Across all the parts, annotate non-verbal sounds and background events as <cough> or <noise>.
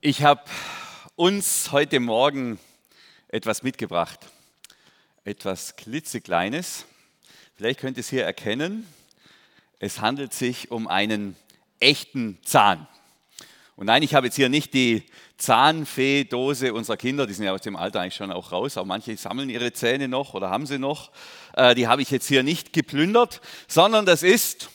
Ich habe uns heute Morgen etwas mitgebracht. Etwas klitzekleines. Vielleicht könnt ihr es hier erkennen. Es handelt sich um einen echten Zahn. Und nein, ich habe jetzt hier nicht die Zahnfee-Dose unserer Kinder, die sind ja aus dem Alter eigentlich schon auch raus, aber manche sammeln ihre Zähne noch oder haben sie noch. Äh, die habe ich jetzt hier nicht geplündert, sondern das ist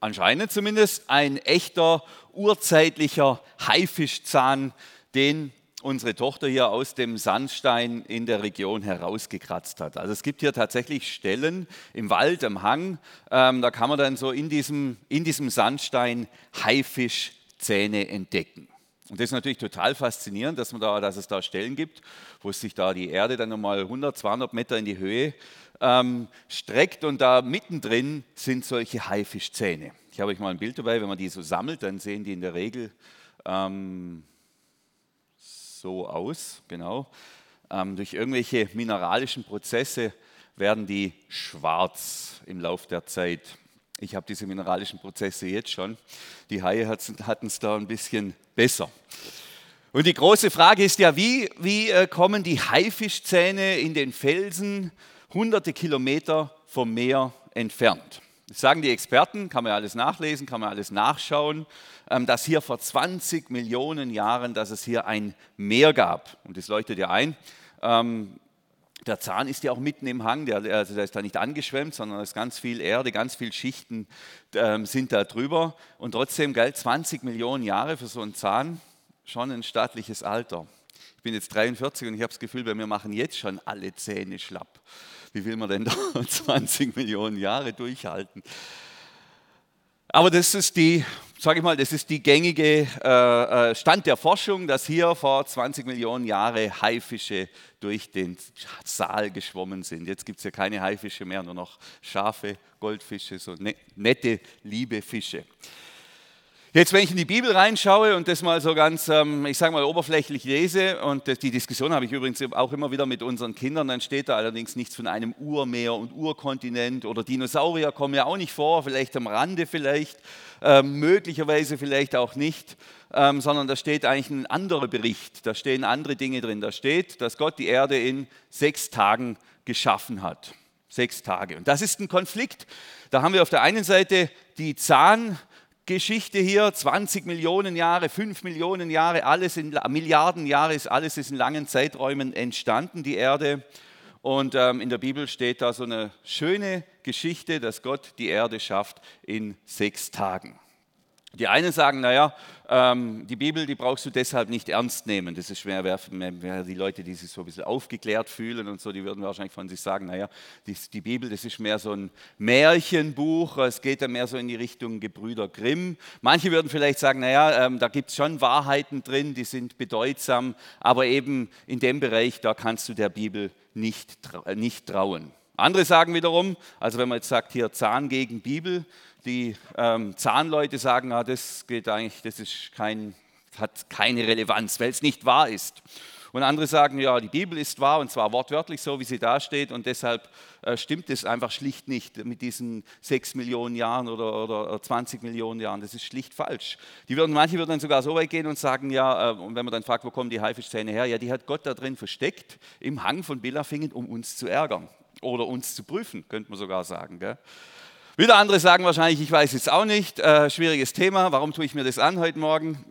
anscheinend zumindest ein echter urzeitlicher Haifischzahn, den unsere Tochter hier aus dem Sandstein in der Region herausgekratzt hat. Also es gibt hier tatsächlich Stellen im Wald, am Hang, ähm, da kann man dann so in diesem, in diesem Sandstein Haifischzähne entdecken. Und das ist natürlich total faszinierend, dass, man da, dass es da Stellen gibt, wo sich da die Erde dann nochmal 100, 200 Meter in die Höhe ähm, streckt und da mittendrin sind solche Haifischzähne. Ich habe euch mal ein Bild dabei, wenn man die so sammelt, dann sehen die in der Regel ähm, so aus, genau. Ähm, durch irgendwelche mineralischen Prozesse werden die schwarz im Laufe der Zeit. Ich habe diese mineralischen Prozesse jetzt schon. Die Haie hatten es da ein bisschen besser. Und die große Frage ist ja, wie, wie äh, kommen die Haifischzähne in den Felsen hunderte Kilometer vom Meer entfernt? Das sagen die Experten, kann man ja alles nachlesen, kann man alles nachschauen, ähm, dass hier vor 20 Millionen Jahren, dass es hier ein Meer gab. Und das leuchtet ja ein. Ähm, der Zahn ist ja auch mitten im Hang, der, also der ist da nicht angeschwemmt, sondern es ist ganz viel Erde, ganz viele Schichten ähm, sind da drüber. Und trotzdem galt 20 Millionen Jahre für so einen Zahn schon ein stattliches Alter. Ich bin jetzt 43 und ich habe das Gefühl, bei mir machen jetzt schon alle Zähne schlapp. Wie will man denn da <laughs> 20 Millionen Jahre durchhalten? Aber das ist die, sage ich mal, das ist die gängige äh, äh, Stand der Forschung, dass hier vor 20 Millionen Jahren Haifische durch den Saal geschwommen sind. Jetzt gibt es ja keine Haifische mehr, nur noch Schafe, Goldfische, so ne, nette, liebe Fische. Jetzt, wenn ich in die Bibel reinschaue und das mal so ganz, ähm, ich sage mal, oberflächlich lese, und die Diskussion habe ich übrigens auch immer wieder mit unseren Kindern, dann steht da allerdings nichts von einem Urmeer und Urkontinent oder Dinosaurier kommen ja auch nicht vor, vielleicht am Rande vielleicht, ähm, möglicherweise vielleicht auch nicht, ähm, sondern da steht eigentlich ein anderer Bericht, da stehen andere Dinge drin. Da steht, dass Gott die Erde in sechs Tagen geschaffen hat. Sechs Tage. Und das ist ein Konflikt. Da haben wir auf der einen Seite die Zahn, Geschichte hier, 20 Millionen Jahre, 5 Millionen Jahre, alles in Milliarden Jahre ist alles ist in langen Zeiträumen entstanden, die Erde. Und ähm, in der Bibel steht da so eine schöne Geschichte, dass Gott die Erde schafft in sechs Tagen. Die einen sagen, naja, ähm, die Bibel, die brauchst du deshalb nicht ernst nehmen. Das ist schwer, wer, die Leute, die sich so ein bisschen aufgeklärt fühlen und so, die würden wahrscheinlich von sich sagen, naja, die, die Bibel, das ist mehr so ein Märchenbuch, es geht dann mehr so in die Richtung Gebrüder Grimm. Manche würden vielleicht sagen, naja, ähm, da gibt es schon Wahrheiten drin, die sind bedeutsam, aber eben in dem Bereich, da kannst du der Bibel nicht, nicht trauen. Andere sagen wiederum, also wenn man jetzt sagt, hier Zahn gegen Bibel, die ähm, Zahnleute sagen, ah, das geht eigentlich, das ist kein, hat keine Relevanz, weil es nicht wahr ist. Und andere sagen, ja, die Bibel ist wahr und zwar wortwörtlich so, wie sie da steht und deshalb äh, stimmt es einfach schlicht nicht mit diesen sechs Millionen Jahren oder, oder 20 Millionen Jahren. Das ist schlicht falsch. Die würden, manche würden dann sogar so weit gehen und sagen, ja, äh, und wenn man dann fragt, wo kommen die Haifischzähne her? Ja, die hat Gott da drin versteckt im Hang von Billafingen, um uns zu ärgern oder uns zu prüfen, könnte man sogar sagen. Gell? Wieder andere sagen wahrscheinlich, ich weiß es auch nicht, äh, schwieriges Thema, warum tue ich mir das an heute Morgen?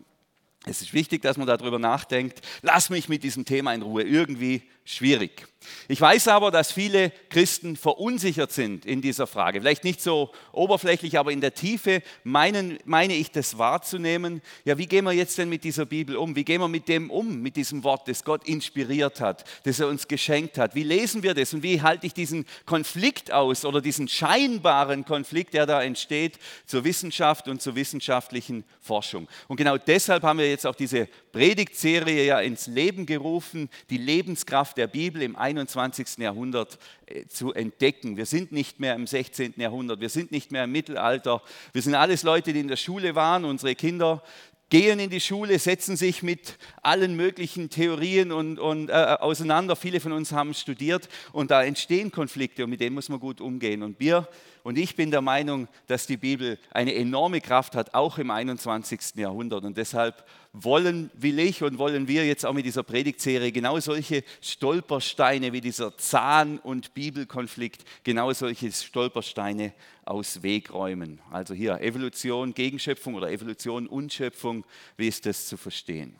Es ist wichtig, dass man darüber nachdenkt. Lass mich mit diesem Thema in Ruhe. Irgendwie schwierig. Ich weiß aber, dass viele Christen verunsichert sind in dieser Frage. Vielleicht nicht so oberflächlich, aber in der Tiefe meinen, meine ich das wahrzunehmen. Ja, wie gehen wir jetzt denn mit dieser Bibel um? Wie gehen wir mit dem um, mit diesem Wort, das Gott inspiriert hat, das er uns geschenkt hat? Wie lesen wir das und wie halte ich diesen Konflikt aus oder diesen scheinbaren Konflikt, der da entsteht zur Wissenschaft und zur wissenschaftlichen Forschung? Und genau deshalb haben wir jetzt auch diese Predigtserie ja ins Leben gerufen, die Lebenskraft der Bibel im 21. Jahrhundert äh, zu entdecken. Wir sind nicht mehr im 16. Jahrhundert, wir sind nicht mehr im Mittelalter, wir sind alles Leute, die in der Schule waren, unsere Kinder gehen in die Schule, setzen sich mit allen möglichen Theorien und, und äh, auseinander. Viele von uns haben studiert und da entstehen Konflikte und mit denen muss man gut umgehen. Und wir Und ich bin der Meinung, dass die Bibel eine enorme Kraft hat, auch im 21. Jahrhundert. Und deshalb wollen, will ich und wollen wir jetzt auch mit dieser Predigtserie genau solche Stolpersteine wie dieser Zahn- und Bibelkonflikt, genau solche Stolpersteine aus Weg räumen. Also hier Evolution, Gegenschöpfung oder Evolution und Schöpfung, wie ist das zu verstehen?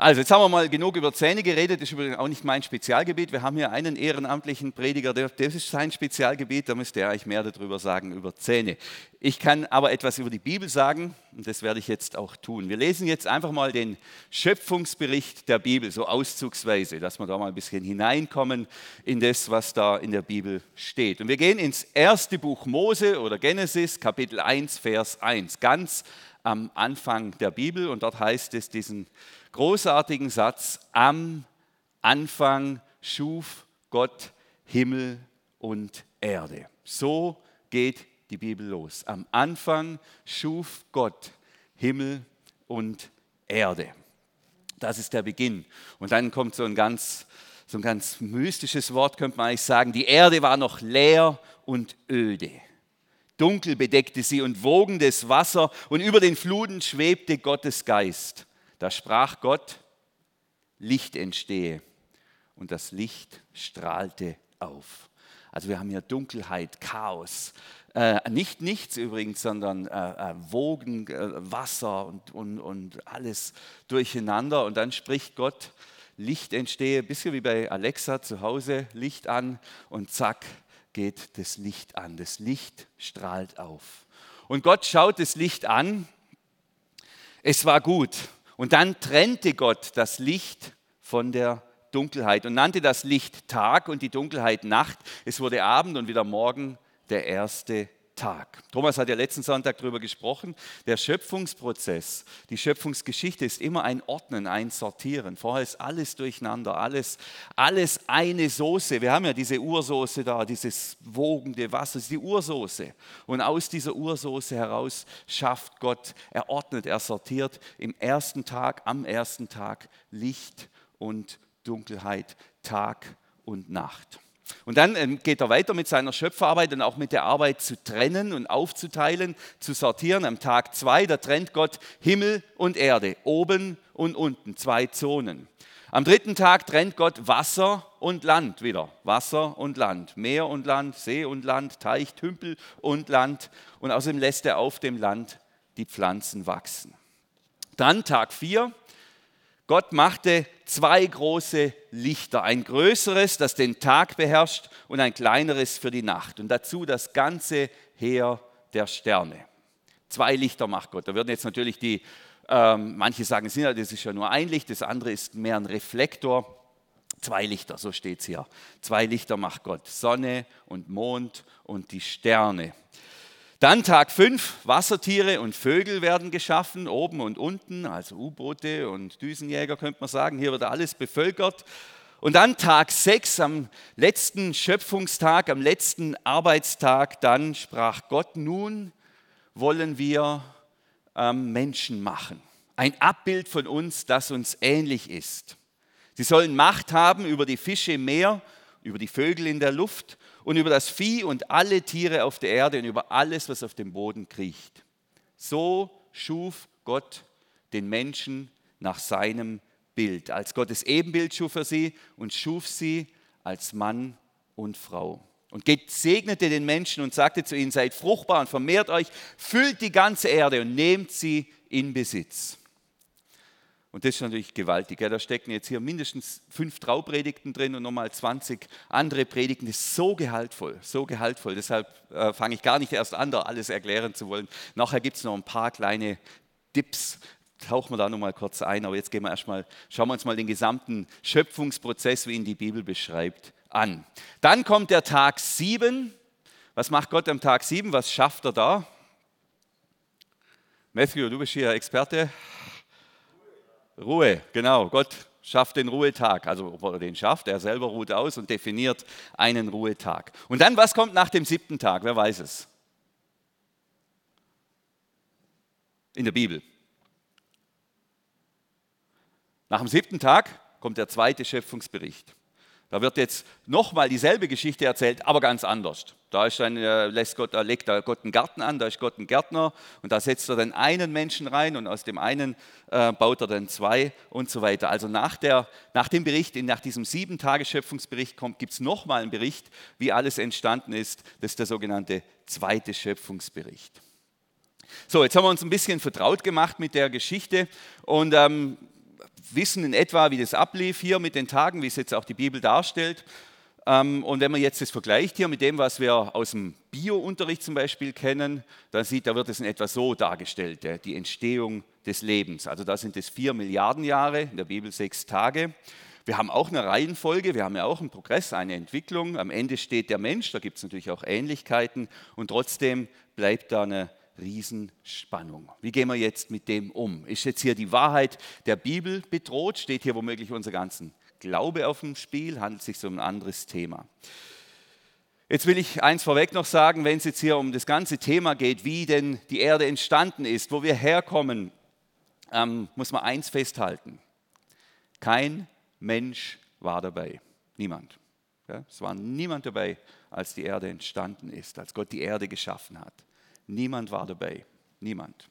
Also, jetzt haben wir mal genug über Zähne geredet. Das ist übrigens auch nicht mein Spezialgebiet. Wir haben hier einen ehrenamtlichen Prediger, der, das ist sein Spezialgebiet. Da müsste er eigentlich mehr darüber sagen, über Zähne. Ich kann aber etwas über die Bibel sagen und das werde ich jetzt auch tun. Wir lesen jetzt einfach mal den Schöpfungsbericht der Bibel, so auszugsweise, dass wir da mal ein bisschen hineinkommen in das, was da in der Bibel steht. Und wir gehen ins erste Buch Mose oder Genesis, Kapitel 1, Vers 1, ganz am Anfang der Bibel. Und dort heißt es diesen großartigen Satz, am Anfang schuf Gott Himmel und Erde. So geht die Bibel los. Am Anfang schuf Gott Himmel und Erde. Das ist der Beginn. Und dann kommt so ein ganz, so ein ganz mystisches Wort, könnte man eigentlich sagen. Die Erde war noch leer und öde. Dunkel bedeckte sie und wogendes Wasser und über den Fluten schwebte Gottes Geist. Da sprach Gott, Licht entstehe. Und das Licht strahlte auf. Also wir haben hier Dunkelheit, Chaos. Äh, nicht nichts übrigens, sondern äh, äh, Wogen, äh, Wasser und, und, und alles durcheinander. Und dann spricht Gott, Licht entstehe, bisschen wie bei Alexa zu Hause, Licht an und zack geht das Licht an. Das Licht strahlt auf. Und Gott schaut das Licht an. Es war gut. Und dann trennte Gott das Licht von der Dunkelheit und nannte das Licht Tag und die Dunkelheit Nacht. Es wurde Abend und wieder Morgen der erste Tag. Thomas hat ja letzten Sonntag darüber gesprochen. Der Schöpfungsprozess, die Schöpfungsgeschichte ist immer ein Ordnen, ein Sortieren. Vorher ist alles durcheinander, alles, alles eine Soße. Wir haben ja diese Ursoße da, dieses wogende Wasser, ist die Ursoße. Und aus dieser Ursoße heraus schafft Gott, er ordnet, er sortiert im ersten Tag, am ersten Tag Licht und Dunkelheit, Tag und Nacht. Und dann ähm, geht er weiter mit seiner Schöpferarbeit und auch mit der Arbeit zu trennen und aufzuteilen, zu sortieren. Am Tag zwei, da trennt Gott Himmel und Erde, oben und unten, zwei Zonen. Am dritten Tag trennt Gott Wasser und Land wieder. Wasser und Land, Meer und Land, See und Land, Teich, Tümpel und Land. Und außerdem lässt er auf dem Land die Pflanzen wachsen. Dann Tag vier, Gott machte zwei große Lichter, ein größeres, das den Tag beherrscht, und ein kleineres für die Nacht. Und dazu das ganze Heer der Sterne. Zwei Lichter macht Gott. Da würden jetzt natürlich die, ähm, manche sagen, das ist ja nur ein Licht, das andere ist mehr ein Reflektor. Zwei Lichter, so steht es hier. Zwei Lichter macht Gott, Sonne und Mond und die Sterne. Dann Tag 5, Wassertiere und Vögel werden geschaffen, oben und unten, also U-Boote und Düsenjäger könnte man sagen. Hier wird alles bevölkert. Und dann Tag 6, am letzten Schöpfungstag, am letzten Arbeitstag, dann sprach Gott, nun wollen wir ähm, Menschen machen. Ein Abbild von uns, das uns ähnlich ist. Sie sollen Macht haben über die Fische im Meer, über die Vögel in der Luft und über das Vieh und alle Tiere auf der Erde und über alles, was auf dem Boden kriecht. So schuf Gott den Menschen nach seinem Bild. Als Gottes Ebenbild schuf er sie und schuf sie als Mann und Frau. Und segnete den Menschen und sagte zu ihnen, seid fruchtbar und vermehrt euch, füllt die ganze Erde und nehmt sie in Besitz. Und das ist natürlich gewaltig. Ja, da stecken jetzt hier mindestens fünf Traupredigten drin und nochmal 20 andere Predigten. Das ist so gehaltvoll, so gehaltvoll. Deshalb äh, fange ich gar nicht erst an, da alles erklären zu wollen. Nachher gibt es noch ein paar kleine Tipps, tauchen wir da nochmal kurz ein. Aber jetzt gehen wir erstmal, schauen wir uns mal den gesamten Schöpfungsprozess, wie ihn die Bibel beschreibt, an. Dann kommt der Tag 7. Was macht Gott am Tag 7? Was schafft er da? Matthew, du bist hier Experte. Ruhe, genau. Gott schafft den Ruhetag. Also ob er den schafft, er selber ruht aus und definiert einen Ruhetag. Und dann, was kommt nach dem siebten Tag? Wer weiß es? In der Bibel. Nach dem siebten Tag kommt der zweite Schöpfungsbericht. Da wird jetzt nochmal dieselbe Geschichte erzählt, aber ganz anders. Da ist dann, äh, lässt Gott, da legt Gott einen Garten an, da ist Gott ein Gärtner und da setzt er dann einen Menschen rein und aus dem einen äh, baut er dann zwei und so weiter. Also nach, der, nach dem Bericht, nach diesem sieben Tage Schöpfungsbericht kommt, gibt es nochmal einen Bericht, wie alles entstanden ist. Das ist der sogenannte zweite Schöpfungsbericht. So, jetzt haben wir uns ein bisschen vertraut gemacht mit der Geschichte und ähm, wissen in etwa, wie das ablief hier mit den Tagen, wie es jetzt auch die Bibel darstellt. Ähm, und wenn man jetzt das vergleicht hier mit dem, was wir aus dem Bio-Unterricht zum Beispiel kennen, dann sieht, da wird es in etwa so dargestellt, die Entstehung des Lebens. Also da sind es vier Milliarden Jahre, in der Bibel sechs Tage. Wir haben auch eine Reihenfolge, wir haben ja auch einen Progress, eine Entwicklung. Am Ende steht der Mensch, da gibt es natürlich auch Ähnlichkeiten und trotzdem bleibt da eine Riesenspannung. Wie gehen wir jetzt mit dem um? Ist jetzt hier die Wahrheit der Bibel bedroht? Steht hier womöglich unser ganzen Glaube auf dem Spiel? Handelt es sich um ein anderes Thema? Jetzt will ich eins vorweg noch sagen, wenn es jetzt hier um das ganze Thema geht, wie denn die Erde entstanden ist, wo wir herkommen, ähm, muss man eins festhalten. Kein Mensch war dabei. Niemand. Ja, es war niemand dabei, als die Erde entstanden ist, als Gott die Erde geschaffen hat. Niemand war dabei. Niemand.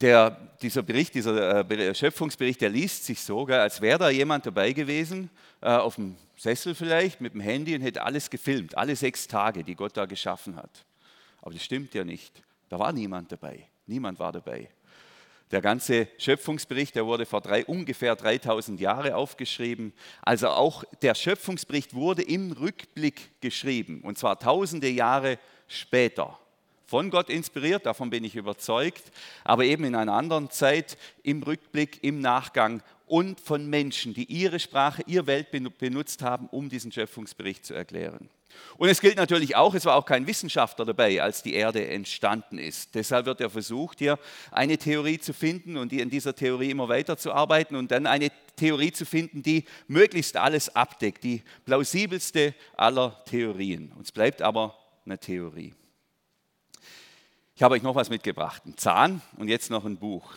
Der, dieser Bericht, dieser äh, Schöpfungsbericht, der liest sich so, als wäre da jemand dabei gewesen, äh, auf dem Sessel vielleicht, mit dem Handy und hätte alles gefilmt, alle sechs Tage, die Gott da geschaffen hat. Aber das stimmt ja nicht. Da war niemand dabei. Niemand war dabei. Der ganze Schöpfungsbericht, der wurde vor drei, ungefähr 3000 Jahren aufgeschrieben. Also auch der Schöpfungsbericht wurde im Rückblick geschrieben, und zwar tausende Jahre später von Gott inspiriert, davon bin ich überzeugt, aber eben in einer anderen Zeit, im Rückblick, im Nachgang und von Menschen, die ihre Sprache, ihr Welt benutzt haben, um diesen Schöpfungsbericht zu erklären. Und es gilt natürlich auch, es war auch kein Wissenschaftler dabei, als die Erde entstanden ist. Deshalb wird er versucht, hier eine Theorie zu finden und in dieser Theorie immer weiter zu arbeiten und dann eine Theorie zu finden, die möglichst alles abdeckt, die plausibelste aller Theorien. Uns bleibt aber eine Theorie. Ich habe euch noch was mitgebracht, ein Zahn und jetzt noch ein Buch.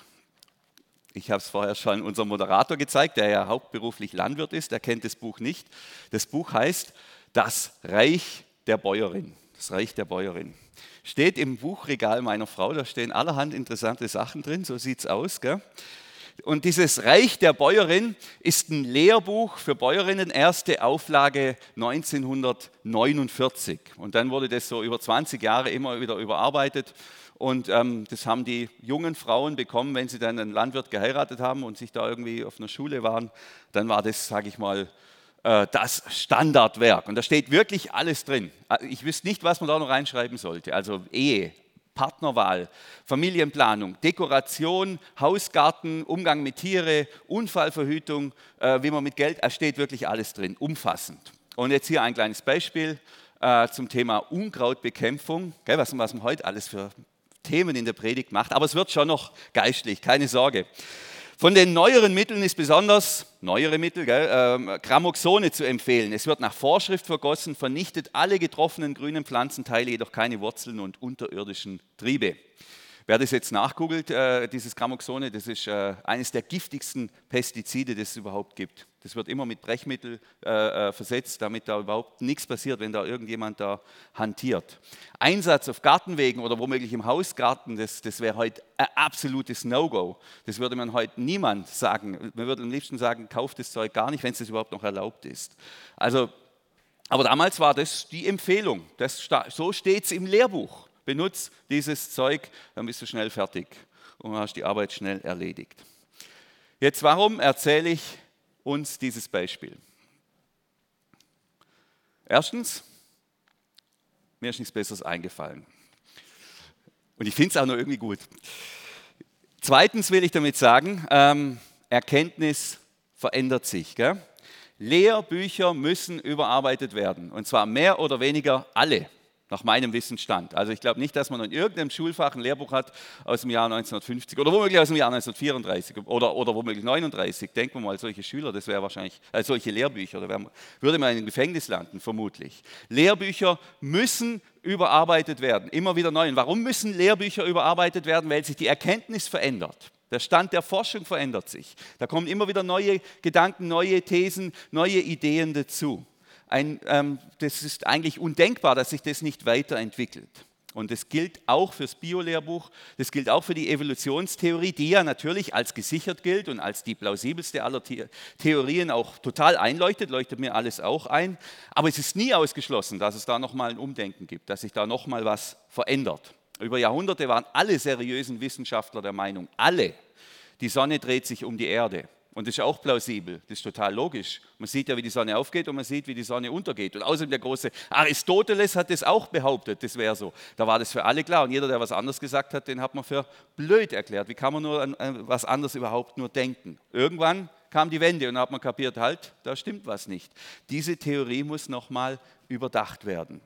Ich habe es vorher schon unserem Moderator gezeigt, der ja hauptberuflich Landwirt ist, der kennt das Buch nicht. Das Buch heißt Das Reich der Bäuerin. Das Reich der Bäuerin. Steht im Buchregal meiner Frau, da stehen allerhand interessante Sachen drin, so sieht es aus. Gell? Und dieses Reich der Bäuerin ist ein Lehrbuch für Bäuerinnen, erste Auflage 1949. Und dann wurde das so über 20 Jahre immer wieder überarbeitet. Und ähm, das haben die jungen Frauen bekommen, wenn sie dann einen Landwirt geheiratet haben und sich da irgendwie auf einer Schule waren. Dann war das, sage ich mal, äh, das Standardwerk. Und da steht wirklich alles drin. Äh, ich wüsste nicht, was man da noch reinschreiben sollte. Also Ehe, Partnerwahl, Familienplanung, Dekoration, Hausgarten, Umgang mit Tiere, Unfallverhütung, äh, wie man mit Geld, es steht wirklich alles drin, umfassend. Und jetzt hier ein kleines Beispiel äh, zum Thema Unkrautbekämpfung, gell, was, was man heute alles für Themen in der Predigt macht, aber es wird schon noch geistlich, keine Sorge. Von den neueren Mitteln ist besonders, neuere Mittel, gell, äh, Gramoxone zu empfehlen. Es wird nach Vorschrift vergossen, vernichtet alle getroffenen grünen Pflanzenteile, jedoch keine Wurzeln und unterirdischen Triebe. Wer das jetzt nachgoogelt, äh, dieses Gramoxone, das ist äh, eines der giftigsten Pestizide, das es überhaupt gibt. Das wird immer mit Brechmittel äh, versetzt, damit da überhaupt nichts passiert, wenn da irgendjemand da hantiert. Einsatz auf Gartenwegen oder womöglich im Hausgarten, das, das wäre heute ein absolutes No-Go. Das würde man heute niemand sagen. Man würde am liebsten sagen, kauft das Zeug gar nicht, wenn es überhaupt noch erlaubt ist. Also, aber damals war das die Empfehlung. Das, so steht es im Lehrbuch. Benutz dieses Zeug, dann bist du schnell fertig und hast die Arbeit schnell erledigt. Jetzt, warum erzähle ich uns dieses Beispiel? Erstens, mir ist nichts Besseres eingefallen. Und ich finde es auch noch irgendwie gut. Zweitens will ich damit sagen, ähm, Erkenntnis verändert sich. Gell? Lehrbücher müssen überarbeitet werden. Und zwar mehr oder weniger alle nach meinem Wissensstand. Also ich glaube nicht, dass man in irgendeinem Schulfach ein Lehrbuch hat aus dem Jahr 1950 oder womöglich aus dem Jahr 1934 oder, oder womöglich 39. Denken wir mal, solche Schüler, das wäre wahrscheinlich, äh, solche Lehrbücher, da wär, würde man in den Gefängnis landen, vermutlich. Lehrbücher müssen überarbeitet werden, immer wieder neu. Und warum müssen Lehrbücher überarbeitet werden? Weil sich die Erkenntnis verändert. Der Stand der Forschung verändert sich. Da kommen immer wieder neue Gedanken, neue Thesen, neue Ideen dazu. Ein, ähm, das ist eigentlich undenkbar, dass sich das nicht weiterentwickelt. Und das gilt auch fürs Biolehrbuch, das gilt auch für die Evolutionstheorie, die ja natürlich als gesichert gilt und als die plausibelste aller Theorien auch total einleuchtet, leuchtet mir alles auch ein. Aber es ist nie ausgeschlossen, dass es da nochmal ein Umdenken gibt, dass sich da nochmal was verändert. Über Jahrhunderte waren alle seriösen Wissenschaftler der Meinung, alle, die Sonne dreht sich um die Erde. Und das ist auch plausibel, das ist total logisch. Man sieht ja, wie die Sonne aufgeht und man sieht, wie die Sonne untergeht. Und außerdem der große Aristoteles hat das auch behauptet, das wäre so. Da war das für alle klar. Und jeder, der was anderes gesagt hat, den hat man für blöd erklärt. Wie kann man nur an, an was anderes überhaupt nur denken? Irgendwann kam die Wende und hat man kapiert, halt, da stimmt was nicht. Diese Theorie muss nochmal überdacht werden.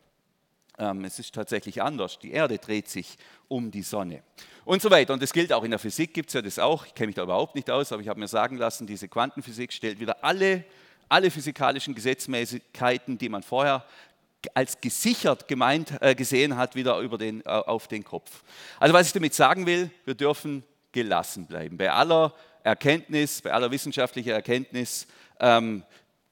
Ähm, es ist tatsächlich anders. Die Erde dreht sich um die Sonne. Und so weiter. Und das gilt auch in der Physik, gibt es ja das auch. Ich kenne mich da überhaupt nicht aus, aber ich habe mir sagen lassen, diese Quantenphysik stellt wieder alle, alle physikalischen Gesetzmäßigkeiten, die man vorher als gesichert gemeint, äh, gesehen hat, wieder über den, äh, auf den Kopf. Also was ich damit sagen will, wir dürfen gelassen bleiben. Bei aller Erkenntnis, bei aller wissenschaftlicher Erkenntnis, ähm,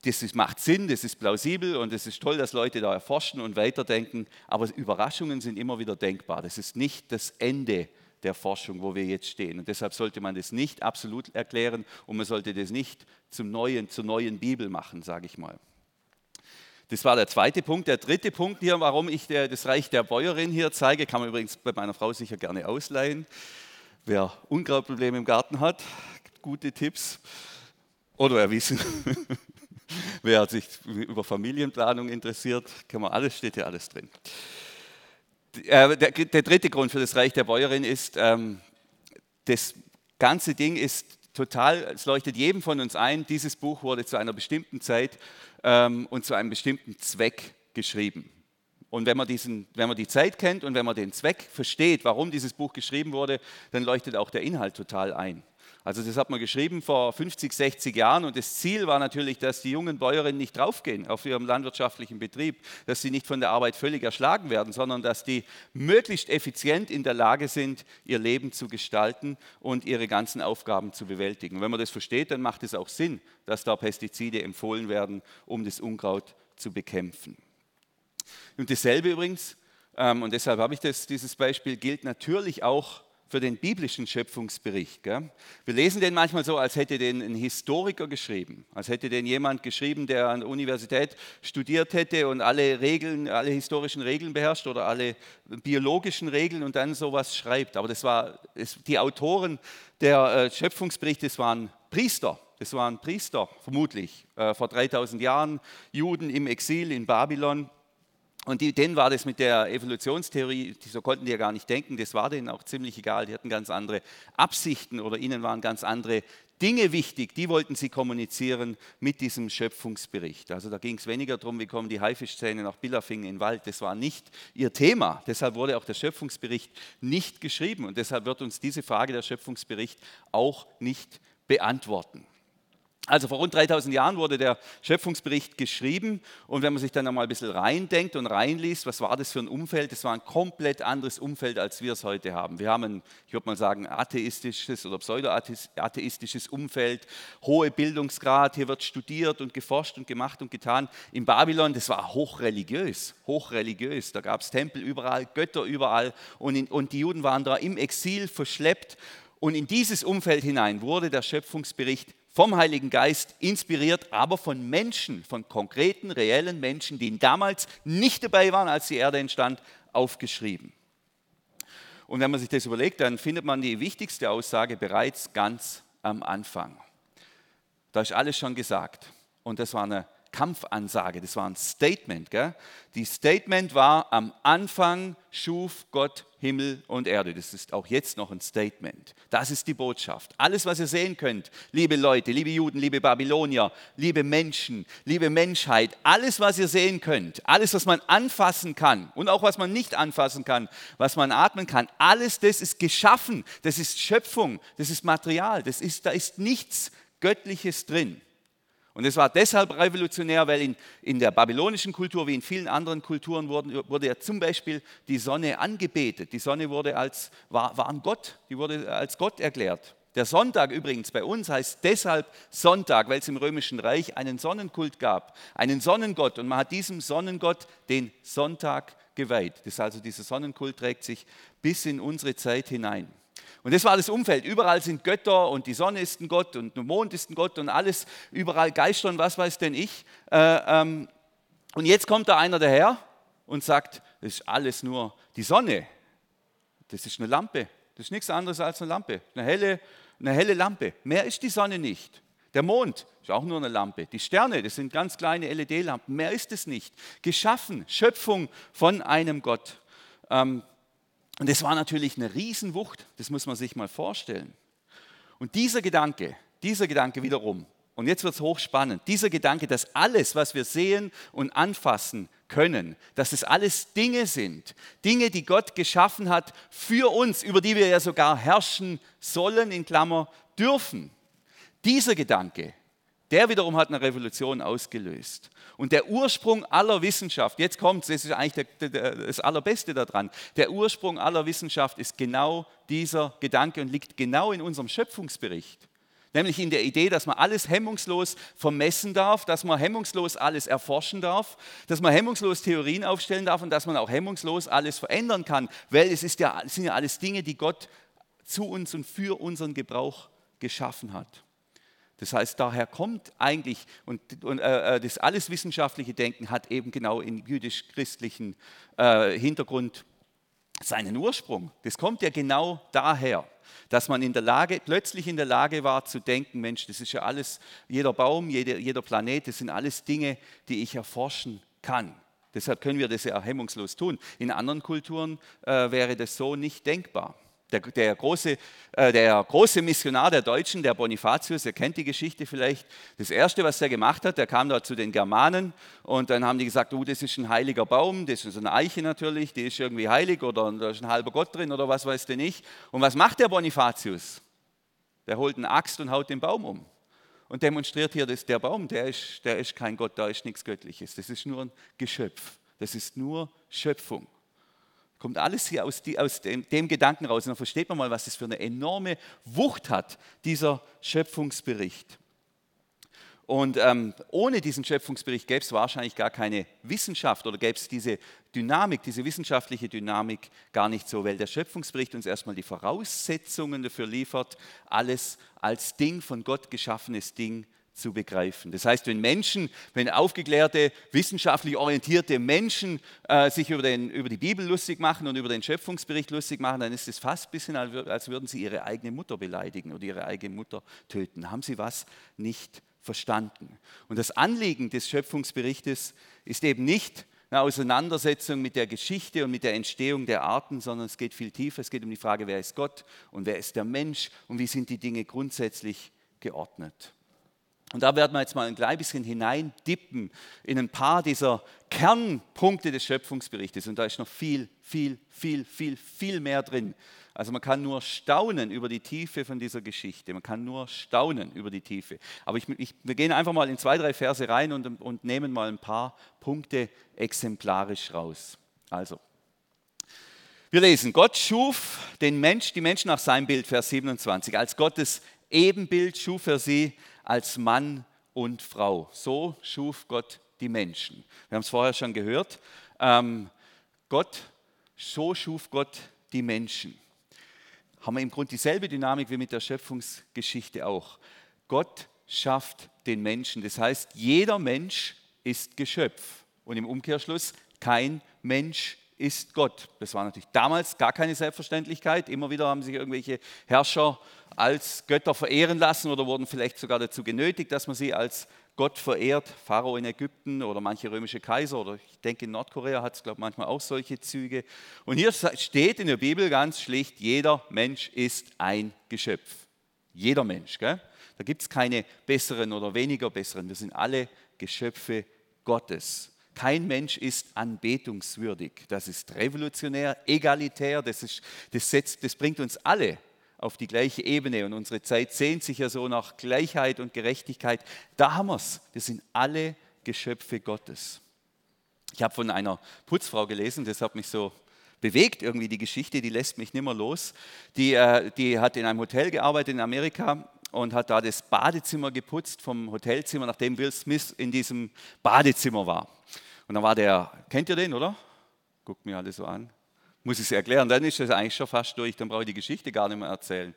das ist, macht Sinn, das ist plausibel und es ist toll, dass Leute da erforschen und weiterdenken, aber Überraschungen sind immer wieder denkbar. Das ist nicht das Ende der Forschung, wo wir jetzt stehen. Und deshalb sollte man das nicht absolut erklären und man sollte das nicht zum neuen, zur neuen Bibel machen, sage ich mal. Das war der zweite Punkt. Der dritte Punkt hier, warum ich der, das Reich der Bäuerin hier zeige, kann man übrigens bei meiner Frau sicher gerne ausleihen. Wer Unkrautprobleme im Garten hat, gute Tipps. Oder wer wissen, <laughs> <laughs> Wer sich über Familienplanung interessiert, kann man alles, steht hier alles drin. Äh, der, der dritte Grund für das Reich der Bäuerin ist, ähm, das ganze Ding ist total, es leuchtet jedem von uns ein, dieses Buch wurde zu einer bestimmten Zeit ähm, und zu einem bestimmten Zweck geschrieben. Und wenn man, diesen, wenn man die Zeit kennt und wenn man den Zweck versteht, warum dieses Buch geschrieben wurde, dann leuchtet auch der Inhalt total ein. Also das hat man geschrieben vor 50, 60 Jahren und das Ziel war natürlich, dass die jungen Bäuerinnen nicht draufgehen auf ihrem landwirtschaftlichen Betrieb, dass sie nicht von der Arbeit völlig erschlagen werden, sondern dass die möglichst effizient in der Lage sind, ihr Leben zu gestalten und ihre ganzen Aufgaben zu bewältigen. Wenn man das versteht, dann macht es auch Sinn, dass da Pestizide empfohlen werden, um das Unkraut zu bekämpfen. Und dasselbe übrigens, ähm, und deshalb habe ich das, dieses Beispiel, gilt natürlich auch für den biblischen Schöpfungsbericht. Gell? Wir lesen den manchmal so, als hätte den ein Historiker geschrieben, als hätte den jemand geschrieben, der an der Universität studiert hätte und alle Regeln, alle historischen Regeln beherrscht oder alle biologischen Regeln und dann sowas schreibt. Aber das war, es, die Autoren der äh, Schöpfungsberichte, waren Priester. Das waren Priester, vermutlich, äh, vor 3000 Jahren, Juden im Exil in Babylon. Und die, denen war das mit der Evolutionstheorie, so konnten die ja gar nicht denken, das war denen auch ziemlich egal. Die hatten ganz andere Absichten oder ihnen waren ganz andere Dinge wichtig, die wollten sie kommunizieren mit diesem Schöpfungsbericht. Also da ging es weniger darum, wie kommen die Haifischzähne nach Billafingen in den Wald. Das war nicht ihr Thema. Deshalb wurde auch der Schöpfungsbericht nicht geschrieben und deshalb wird uns diese Frage der Schöpfungsbericht auch nicht beantworten. Also vor rund 3000 Jahren wurde der Schöpfungsbericht geschrieben und wenn man sich dann einmal ein bisschen reindenkt und reinliest, was war das für ein Umfeld? Das war ein komplett anderes Umfeld, als wir es heute haben. Wir haben ein, ich würde mal sagen, atheistisches oder pseudo-atheistisches Umfeld, hohe Bildungsgrad, hier wird studiert und geforscht und gemacht und getan. In Babylon, das war hochreligiös, hochreligiös. Da gab es Tempel überall, Götter überall und, in, und die Juden waren da im Exil verschleppt und in dieses Umfeld hinein wurde der Schöpfungsbericht vom Heiligen Geist inspiriert, aber von Menschen, von konkreten, reellen Menschen, die damals nicht dabei waren, als die Erde entstand, aufgeschrieben. Und wenn man sich das überlegt, dann findet man die wichtigste Aussage bereits ganz am Anfang. Da ist alles schon gesagt. Und das war eine Kampfansage, das war ein Statement. Gell? Die Statement war, am Anfang schuf Gott Himmel und Erde. Das ist auch jetzt noch ein Statement. Das ist die Botschaft. Alles, was ihr sehen könnt, liebe Leute, liebe Juden, liebe Babylonier, liebe Menschen, liebe Menschheit, alles, was ihr sehen könnt, alles, was man anfassen kann und auch was man nicht anfassen kann, was man atmen kann, alles das ist geschaffen, das ist Schöpfung, das ist Material, das ist, da ist nichts Göttliches drin. Und es war deshalb revolutionär, weil in, in der babylonischen Kultur wie in vielen anderen Kulturen wurden, wurde ja zum Beispiel die Sonne angebetet. Die Sonne wurde als, war, war ein Gott, die wurde als Gott erklärt. Der Sonntag übrigens bei uns heißt deshalb Sonntag, weil es im römischen Reich einen Sonnenkult gab, einen Sonnengott. Und man hat diesem Sonnengott den Sonntag geweiht. Das also dieser Sonnenkult trägt sich bis in unsere Zeit hinein. Und das war das Umfeld. Überall sind Götter und die Sonne ist ein Gott und der Mond ist ein Gott und alles, überall Geister und was weiß denn ich. Äh, ähm, und jetzt kommt da einer daher und sagt, das ist alles nur die Sonne. Das ist eine Lampe. Das ist nichts anderes als eine Lampe. Eine helle, eine helle Lampe. Mehr ist die Sonne nicht. Der Mond ist auch nur eine Lampe. Die Sterne, das sind ganz kleine LED-Lampen. Mehr ist es nicht. Geschaffen, Schöpfung von einem Gott. Ähm, und das war natürlich eine Riesenwucht. Das muss man sich mal vorstellen. Und dieser Gedanke, dieser Gedanke wiederum, und jetzt wird es hochspannend, dieser Gedanke, dass alles, was wir sehen und anfassen können, dass es alles Dinge sind, Dinge, die Gott geschaffen hat für uns, über die wir ja sogar herrschen sollen, in Klammer dürfen. Dieser Gedanke, der wiederum hat eine Revolution ausgelöst. Und der Ursprung aller Wissenschaft, jetzt kommt es, das ist eigentlich der, der, das Allerbeste daran, der Ursprung aller Wissenschaft ist genau dieser Gedanke und liegt genau in unserem Schöpfungsbericht. Nämlich in der Idee, dass man alles hemmungslos vermessen darf, dass man hemmungslos alles erforschen darf, dass man hemmungslos Theorien aufstellen darf und dass man auch hemmungslos alles verändern kann, weil es, ist ja, es sind ja alles Dinge, die Gott zu uns und für unseren Gebrauch geschaffen hat. Das heißt, daher kommt eigentlich, und, und äh, äh, das alles wissenschaftliche Denken hat eben genau im jüdisch-christlichen äh, Hintergrund seinen Ursprung. Das kommt ja genau daher, dass man in der Lage, plötzlich in der Lage war zu denken, Mensch, das ist ja alles, jeder Baum, jeder, jeder Planet, das sind alles Dinge, die ich erforschen kann. Deshalb können wir das ja hemmungslos tun. In anderen Kulturen äh, wäre das so nicht denkbar. Der, der, große, äh, der große Missionar der Deutschen, der Bonifatius, ihr kennt die Geschichte vielleicht. Das Erste, was er gemacht hat, der kam da zu den Germanen und dann haben die gesagt, oh, das ist ein heiliger Baum, das ist eine Eiche natürlich, die ist irgendwie heilig oder da ist ein halber Gott drin oder was weiß denn ich. Und was macht der Bonifatius? Der holt eine Axt und haut den Baum um und demonstriert hier, dass der Baum, der ist, der ist kein Gott, da ist nichts Göttliches. Das ist nur ein Geschöpf. Das ist nur Schöpfung. Kommt alles hier aus, die, aus dem, dem, Gedanken raus. Und dann versteht man mal, was das für eine enorme Wucht hat, dieser Schöpfungsbericht. Und ähm, ohne diesen Schöpfungsbericht gäbe es wahrscheinlich gar keine Wissenschaft oder gäbe es diese Dynamik, diese wissenschaftliche Dynamik gar nicht so, weil der Schöpfungsbericht uns erstmal die Voraussetzungen dafür liefert, alles als Ding von Gott geschaffenes Ding zu begreifen. Das heißt, wenn Menschen, wenn aufgeklärte, wissenschaftlich orientierte Menschen äh, sich über, den, über die Bibel lustig machen und über den Schöpfungsbericht lustig machen, dann ist es fast ein bisschen, als würden sie ihre eigene Mutter beleidigen oder ihre eigene Mutter töten. Haben sie was nicht verstanden? Und das Anliegen des Schöpfungsberichtes ist eben nicht eine Auseinandersetzung mit der Geschichte und mit der Entstehung der Arten, sondern es geht viel tiefer. Es geht um die Frage, wer ist Gott und wer ist der Mensch und wie sind die Dinge grundsätzlich geordnet. Und da werden wir jetzt mal ein klein bisschen hineindippen in ein paar dieser Kernpunkte des Schöpfungsberichtes. Und da ist noch viel, viel, viel, viel, viel mehr drin. Also man kann nur staunen über die Tiefe von dieser Geschichte. Man kann nur staunen über die Tiefe. Aber ich, ich, wir gehen einfach mal in zwei, drei Verse rein und, und nehmen mal ein paar Punkte exemplarisch raus. Also, wir lesen, Gott schuf den Mensch, die Menschen nach seinem Bild, Vers 27. Als Gottes Ebenbild schuf er sie als Mann und Frau. So schuf Gott die Menschen. Wir haben es vorher schon gehört. Ähm, Gott, so schuf Gott die Menschen. Haben wir im Grunde dieselbe Dynamik wie mit der Schöpfungsgeschichte auch. Gott schafft den Menschen. Das heißt, jeder Mensch ist Geschöpf. Und im Umkehrschluss, kein Mensch ist Gott. Das war natürlich damals gar keine Selbstverständlichkeit. Immer wieder haben sich irgendwelche Herrscher als Götter verehren lassen oder wurden vielleicht sogar dazu genötigt, dass man sie als Gott verehrt. Pharao in Ägypten oder manche römische Kaiser oder ich denke in Nordkorea hat es, glaube ich, manchmal auch solche Züge. Und hier steht in der Bibel ganz schlicht, jeder Mensch ist ein Geschöpf. Jeder Mensch. Gell? Da gibt es keine besseren oder weniger besseren. Wir sind alle Geschöpfe Gottes. Kein Mensch ist anbetungswürdig. Das ist revolutionär, egalitär, das, ist, das, setzt, das bringt uns alle auf die gleiche Ebene und unsere Zeit sehnt sich ja so nach Gleichheit und Gerechtigkeit. Da haben wir es. Wir sind alle Geschöpfe Gottes. Ich habe von einer Putzfrau gelesen, das hat mich so bewegt irgendwie die Geschichte, die lässt mich nimmer los. Die, äh, die hat in einem Hotel gearbeitet in Amerika und hat da das Badezimmer geputzt vom Hotelzimmer, nachdem Will Smith in diesem Badezimmer war. Und dann war der, kennt ihr den, oder? Guckt mir alle so an. Muss ich es erklären, dann ist es eigentlich schon fast durch, dann brauche ich die Geschichte gar nicht mehr erzählen.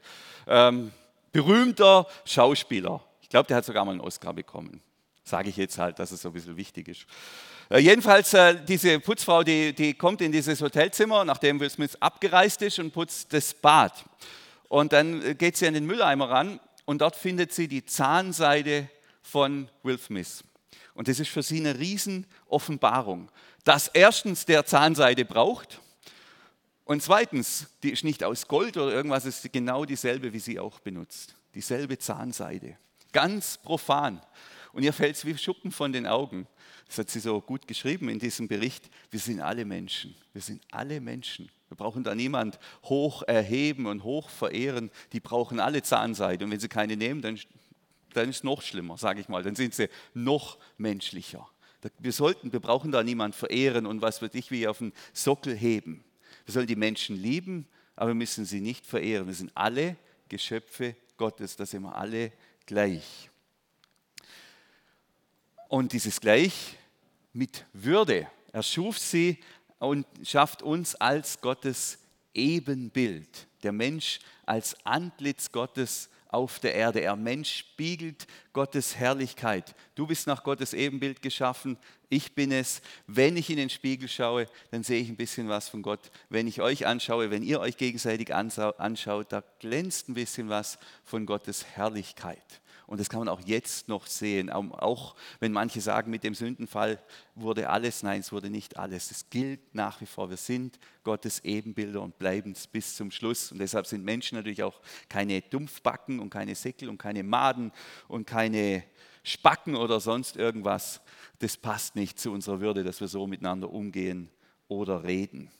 Ähm, berühmter Schauspieler. Ich glaube, der hat sogar mal einen Oscar bekommen. Sage ich jetzt halt, dass es so ein bisschen wichtig ist. Äh, jedenfalls, äh, diese Putzfrau, die, die kommt in dieses Hotelzimmer, nachdem Will Smith abgereist ist und putzt das Bad. Und dann äh, geht sie an den Mülleimer ran und dort findet sie die Zahnseide von Will Smith. Und das ist für sie eine Riesenoffenbarung, dass erstens der Zahnseide braucht und zweitens, die ist nicht aus Gold oder irgendwas, ist genau dieselbe, wie sie auch benutzt. Dieselbe Zahnseide. Ganz profan. Und ihr fällt es wie Schuppen von den Augen. Das hat sie so gut geschrieben in diesem Bericht. Wir sind alle Menschen. Wir sind alle Menschen. Wir brauchen da niemand hoch erheben und hoch verehren. Die brauchen alle Zahnseide. Und wenn sie keine nehmen, dann, dann ist es noch schlimmer, sage ich mal. Dann sind sie noch menschlicher. Wir sollten, wir brauchen da niemand verehren und was wird ich wie auf den Sockel heben. Wir sollen die Menschen lieben, aber wir müssen sie nicht verehren. Wir sind alle Geschöpfe Gottes, da sind wir alle gleich. Und dieses Gleich mit Würde. Er schuf sie und schafft uns als Gottes Ebenbild. Der Mensch als Antlitz Gottes auf der Erde. Er Mensch spiegelt Gottes Herrlichkeit. Du bist nach Gottes Ebenbild geschaffen, ich bin es. Wenn ich in den Spiegel schaue, dann sehe ich ein bisschen was von Gott. Wenn ich euch anschaue, wenn ihr euch gegenseitig anschaut, da glänzt ein bisschen was von Gottes Herrlichkeit. Und das kann man auch jetzt noch sehen. Auch wenn manche sagen, mit dem Sündenfall wurde alles. Nein, es wurde nicht alles. Es gilt nach wie vor. Wir sind Gottes Ebenbilder und bleiben es bis zum Schluss. Und deshalb sind Menschen natürlich auch keine Dumpfbacken und keine Säckel und keine Maden und keine Spacken oder sonst irgendwas. Das passt nicht zu unserer Würde, dass wir so miteinander umgehen oder reden.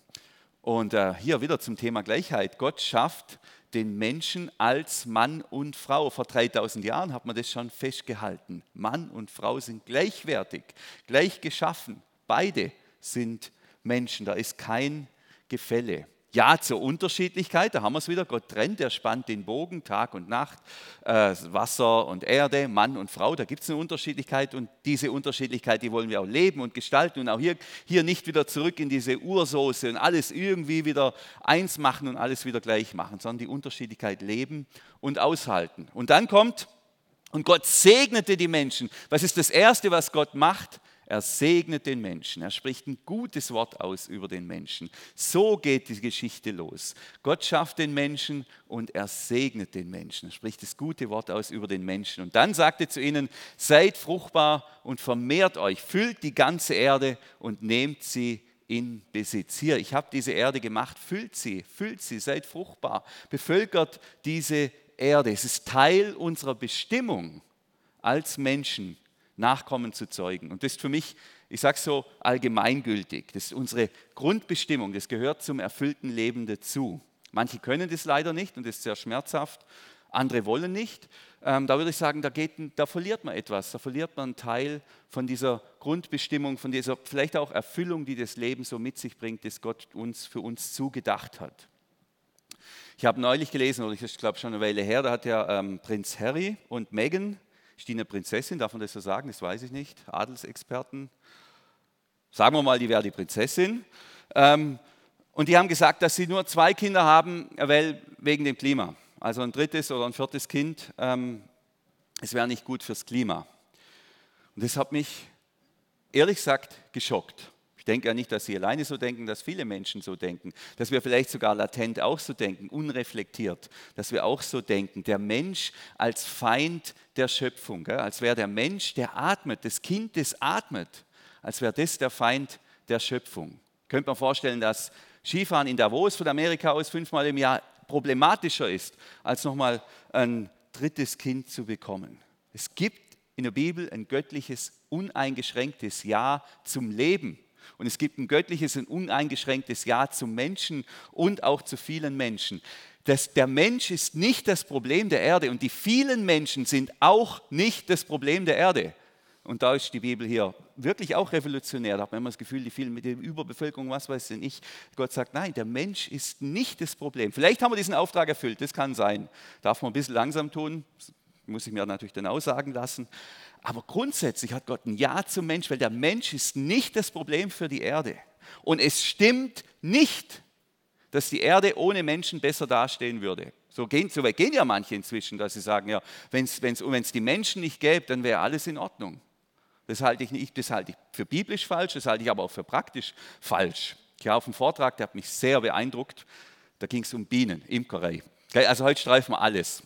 Und äh, hier wieder zum Thema Gleichheit. Gott schafft den Menschen als Mann und Frau. Vor 3000 Jahren hat man das schon festgehalten. Mann und Frau sind gleichwertig, gleich geschaffen. Beide sind Menschen, da ist kein Gefälle. Ja zur Unterschiedlichkeit, da haben wir es wieder. Gott trennt, er spannt den Bogen, Tag und Nacht, äh, Wasser und Erde, Mann und Frau, da gibt es eine Unterschiedlichkeit und diese Unterschiedlichkeit, die wollen wir auch leben und gestalten und auch hier, hier nicht wieder zurück in diese Ursoße und alles irgendwie wieder eins machen und alles wieder gleich machen, sondern die Unterschiedlichkeit leben und aushalten. Und dann kommt, und Gott segnete die Menschen. Was ist das Erste, was Gott macht? Er segnet den Menschen. Er spricht ein gutes Wort aus über den Menschen. So geht die Geschichte los. Gott schafft den Menschen und er segnet den Menschen. Er spricht das gute Wort aus über den Menschen. Und dann sagt er zu ihnen, seid fruchtbar und vermehrt euch, füllt die ganze Erde und nehmt sie in Besitz. Hier, ich habe diese Erde gemacht, füllt sie, füllt sie, seid fruchtbar, bevölkert diese Erde. Es ist Teil unserer Bestimmung als Menschen, Nachkommen zu zeugen. Und das ist für mich, ich sage so, allgemeingültig. Das ist unsere Grundbestimmung, das gehört zum erfüllten Leben dazu. Manche können das leider nicht und das ist sehr schmerzhaft. Andere wollen nicht. Ähm, da würde ich sagen, da, geht, da verliert man etwas. Da verliert man einen Teil von dieser Grundbestimmung, von dieser vielleicht auch Erfüllung, die das Leben so mit sich bringt, das Gott uns für uns zugedacht hat. Ich habe neulich gelesen, oder ich glaube schon eine Weile her, da hat ja ähm, Prinz Harry und Meghan eine Prinzessin? Darf man das so sagen? Das weiß ich nicht. Adelsexperten. Sagen wir mal, die wäre die Prinzessin. Ähm, und die haben gesagt, dass sie nur zwei Kinder haben, weil wegen dem Klima. Also ein drittes oder ein viertes Kind, ähm, es wäre nicht gut fürs Klima. Und das hat mich ehrlich gesagt geschockt denke ja nicht, dass Sie alleine so denken, dass viele Menschen so denken, dass wir vielleicht sogar latent auch so denken, unreflektiert, dass wir auch so denken. Der Mensch als Feind der Schöpfung, gell? als wäre der Mensch, der atmet, das Kind, das atmet, als wäre das der Feind der Schöpfung. Könnte man vorstellen, dass Skifahren in Davos von Amerika aus fünfmal im Jahr problematischer ist, als nochmal ein drittes Kind zu bekommen. Es gibt in der Bibel ein göttliches, uneingeschränktes Ja zum Leben. Und es gibt ein göttliches und uneingeschränktes Ja zum Menschen und auch zu vielen Menschen. Das, der Mensch ist nicht das Problem der Erde und die vielen Menschen sind auch nicht das Problem der Erde. Und da ist die Bibel hier wirklich auch revolutionär. Da hat man immer das Gefühl, die vielen mit der Überbevölkerung, was weiß denn ich. Gott sagt, nein, der Mensch ist nicht das Problem. Vielleicht haben wir diesen Auftrag erfüllt, das kann sein. Darf man ein bisschen langsam tun, muss ich mir natürlich dann aussagen lassen. Aber grundsätzlich hat Gott ein Ja zum Mensch, weil der Mensch ist nicht das Problem für die Erde. Und es stimmt nicht, dass die Erde ohne Menschen besser dastehen würde. So, gehen, so weit gehen ja manche inzwischen, dass sie sagen, ja, wenn es die Menschen nicht gäbe, dann wäre alles in Ordnung. Das halte ich nicht, das halte ich für biblisch falsch, das halte ich aber auch für praktisch falsch. Ich war auf einem Vortrag, der hat mich sehr beeindruckt. Da ging es um Bienen, Imkerei. Also heute streifen wir alles.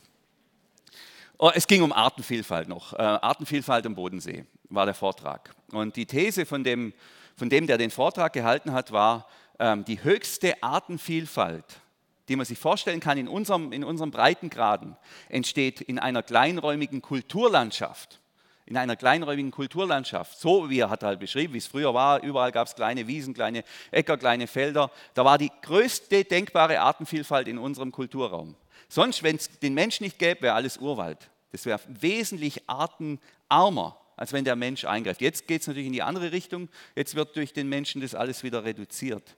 Oh, es ging um Artenvielfalt noch. Äh, Artenvielfalt am Bodensee war der Vortrag. Und die These von dem, von dem der den Vortrag gehalten hat, war, die höchste Artenvielfalt, die man sich vorstellen kann in unserem, in unserem Breitengraden, entsteht in einer kleinräumigen Kulturlandschaft. In einer kleinräumigen Kulturlandschaft, so wie er hat halt beschrieben, wie es früher war, überall gab es kleine Wiesen, kleine Äcker, kleine Felder. Da war die größte denkbare Artenvielfalt in unserem Kulturraum. Sonst, wenn es den Menschen nicht gäbe, wäre alles Urwald. Das wäre wesentlich artenarmer, als wenn der Mensch eingreift. Jetzt geht es natürlich in die andere Richtung. Jetzt wird durch den Menschen das alles wieder reduziert.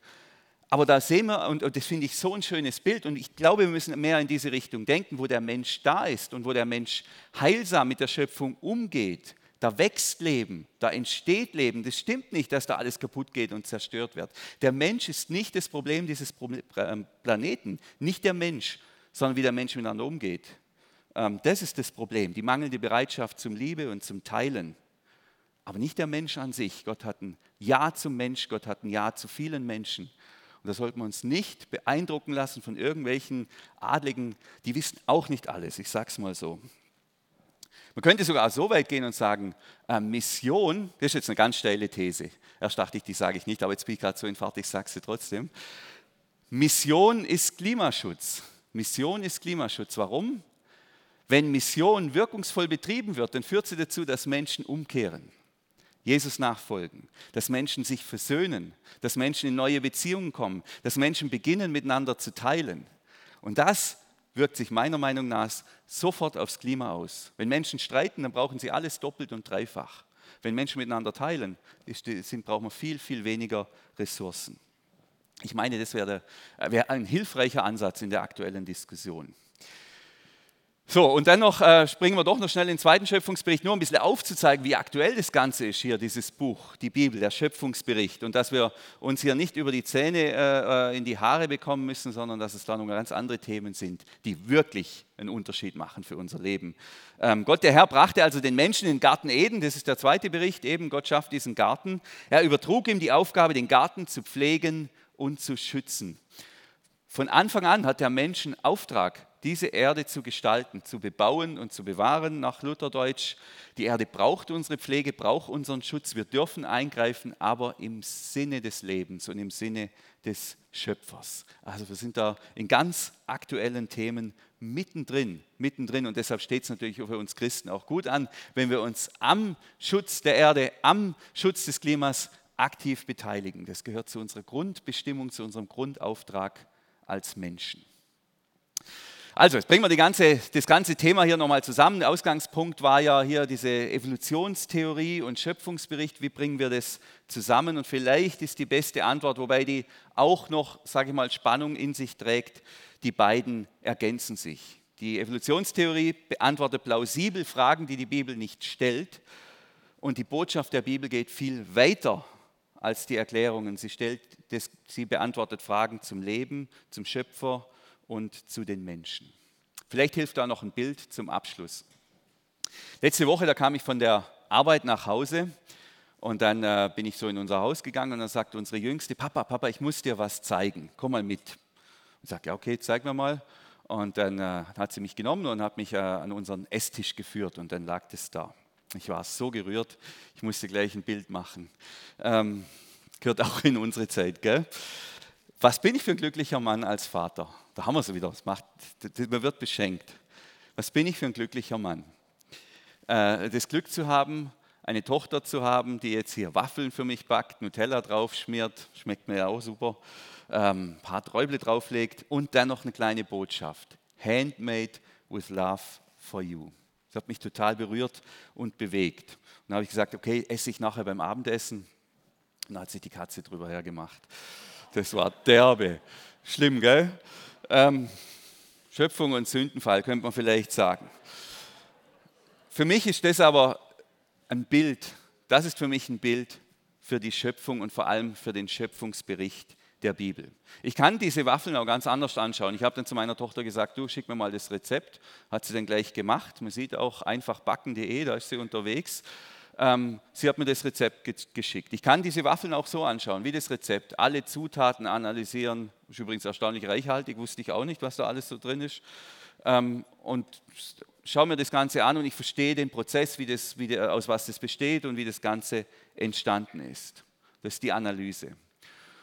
Aber da sehen wir, und, das finde ich so ein schönes Bild, und ich glaube, wir müssen mehr in diese Richtung denken, wo der Mensch da ist und wo der Mensch heilsam mit der Schöpfung umgeht. Da wächst Leben, da entsteht Leben. Das stimmt nicht, dass da alles kaputt geht und zerstört wird. Der Mensch ist nicht das Problem dieses ähm, Planeten, nicht der Mensch, sondern wie der Mensch miteinander umgeht. Ähm, das ist das Problem, die mangelnde Bereitschaft zum Liebe und zum Teilen. Aber nicht der Mensch an sich. Gott hat ein Ja zum Mensch, Gott hat ein Ja zu vielen Menschen. Und da sollten wir uns nicht beeindrucken lassen von irgendwelchen Adligen, die wissen auch nicht alles, ich sage es mal so. Man könnte sogar so weit gehen und sagen, äh, Mission, das ist jetzt eine ganz steile These. Erst dachte ich, die sage ich nicht, aber jetzt bin ich gerade so in Fahrt, ich sage sie trotzdem. Mission ist Klimaschutz. Mission ist Klimaschutz. Warum? Wenn Mission wirkungsvoll betrieben wird, dann führt sie dazu, dass Menschen umkehren, Jesus nachfolgen, dass Menschen sich versöhnen, dass Menschen in neue Beziehungen kommen, dass Menschen beginnen miteinander zu teilen. Und das wirkt sich meiner Meinung nach sofort aufs Klima aus. Wenn Menschen streiten, dann brauchen sie alles doppelt und dreifach. Wenn Menschen miteinander teilen, sind, brauchen wir viel, viel weniger Ressourcen. Ich meine, das wäre, wäre ein hilfreicher Ansatz in der aktuellen Diskussion. So, und dann noch äh, springen wir doch noch schnell in den zweiten Schöpfungsbericht, nur ein bisschen aufzuzeigen, wie aktuell das Ganze ist hier, dieses Buch, die Bibel, der Schöpfungsbericht. Und dass wir uns hier nicht über die Zähne äh, äh, in die Haare bekommen müssen, sondern dass es da noch ganz andere Themen sind, die wirklich einen Unterschied machen für unser Leben. Ähm, Gott, der Herr, brachte also den Menschen in den Garten Eden, das ist der zweite Bericht, eben Gott schafft diesen Garten. Er übertrug ihm die Aufgabe, den Garten zu pflegen und zu schützen. Von Anfang an hat der Mensch einen Auftrag, diese Erde zu gestalten, zu bebauen und zu bewahren, nach Lutherdeutsch. Die Erde braucht unsere Pflege, braucht unseren Schutz. Wir dürfen eingreifen, aber im Sinne des Lebens und im Sinne des Schöpfers. Also wir sind da in ganz aktuellen Themen mittendrin, mittendrin. Und deshalb steht es natürlich für uns Christen auch gut an, wenn wir uns am Schutz der Erde, am Schutz des Klimas aktiv beteiligen. Das gehört zu unserer Grundbestimmung, zu unserem Grundauftrag als Menschen. Also, jetzt bringen wir ganze, das ganze Thema hier nochmal zusammen. Der Ausgangspunkt war ja hier diese Evolutionstheorie und Schöpfungsbericht. Wie bringen wir das zusammen? Und vielleicht ist die beste Antwort, wobei die auch noch, sage ich mal, Spannung in sich trägt, die beiden ergänzen sich. Die Evolutionstheorie beantwortet plausibel Fragen, die die Bibel nicht stellt. Und die Botschaft der Bibel geht viel weiter als die Erklärungen. Sie, stellt, sie beantwortet Fragen zum Leben, zum Schöpfer und zu den Menschen. Vielleicht hilft da noch ein Bild zum Abschluss. Letzte Woche, da kam ich von der Arbeit nach Hause und dann äh, bin ich so in unser Haus gegangen und dann sagte unsere Jüngste, Papa, Papa, ich muss dir was zeigen, komm mal mit. Ich sagte, ja okay, zeig mir mal. Und dann äh, hat sie mich genommen und hat mich äh, an unseren Esstisch geführt und dann lag das da. Ich war so gerührt, ich musste gleich ein Bild machen. Ähm, gehört auch in unsere Zeit, gell? Was bin ich für ein glücklicher Mann als Vater? Da haben wir es wieder. Das macht, man wird beschenkt. Was bin ich für ein glücklicher Mann? Äh, das Glück zu haben, eine Tochter zu haben, die jetzt hier Waffeln für mich backt, Nutella draufschmiert, schmeckt mir ja auch super, ähm, ein paar Träuble drauflegt und dann noch eine kleine Botschaft. Handmade with love for you. Das hat mich total berührt und bewegt. Und dann habe ich gesagt, okay, esse ich nachher beim Abendessen. Und dann hat sich die Katze drüber hergemacht. Das war derbe. Schlimm, gell? Ähm, Schöpfung und Sündenfall könnte man vielleicht sagen. Für mich ist das aber ein Bild, das ist für mich ein Bild für die Schöpfung und vor allem für den Schöpfungsbericht der Bibel. Ich kann diese Waffeln auch ganz anders anschauen. Ich habe dann zu meiner Tochter gesagt, du schick mir mal das Rezept. Hat sie dann gleich gemacht. Man sieht auch einfachbacken.de, da ist sie unterwegs. Ähm, sie hat mir das Rezept ge geschickt. Ich kann diese Waffeln auch so anschauen, wie das Rezept. Alle Zutaten analysieren. Ist übrigens erstaunlich reichhaltig, wusste ich auch nicht, was da alles so drin ist. Ähm, und schaue mir das Ganze an und ich verstehe den Prozess, wie das, wie der, aus was das besteht und wie das Ganze entstanden ist. Das ist die Analyse.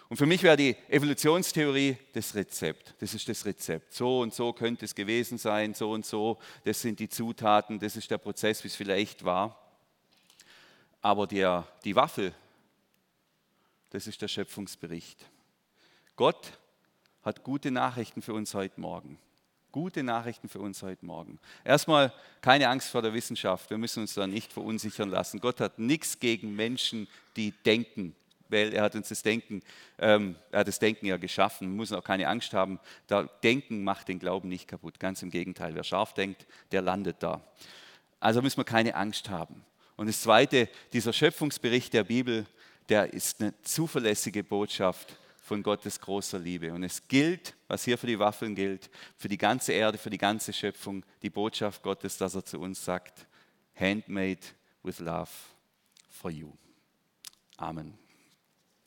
Und für mich wäre die Evolutionstheorie das Rezept. Das ist das Rezept. So und so könnte es gewesen sein, so und so. Das sind die Zutaten, das ist der Prozess, wie es vielleicht war. Aber der, die Waffel, das ist der Schöpfungsbericht. Gott hat gute Nachrichten für uns heute Morgen. Gute Nachrichten für uns heute Morgen. Erstmal keine Angst vor der Wissenschaft. Wir müssen uns da nicht verunsichern lassen. Gott hat nichts gegen Menschen, die denken, weil er hat uns das Denken, ähm, er hat das Denken ja geschaffen. Man muss auch keine Angst haben. Da Denken macht den Glauben nicht kaputt. Ganz im Gegenteil. Wer scharf denkt, der landet da. Also müssen wir keine Angst haben. Und das Zweite, dieser Schöpfungsbericht der Bibel, der ist eine zuverlässige Botschaft von Gottes großer Liebe. Und es gilt, was hier für die Waffeln gilt, für die ganze Erde, für die ganze Schöpfung, die Botschaft Gottes, dass er zu uns sagt, handmade with love for you. Amen.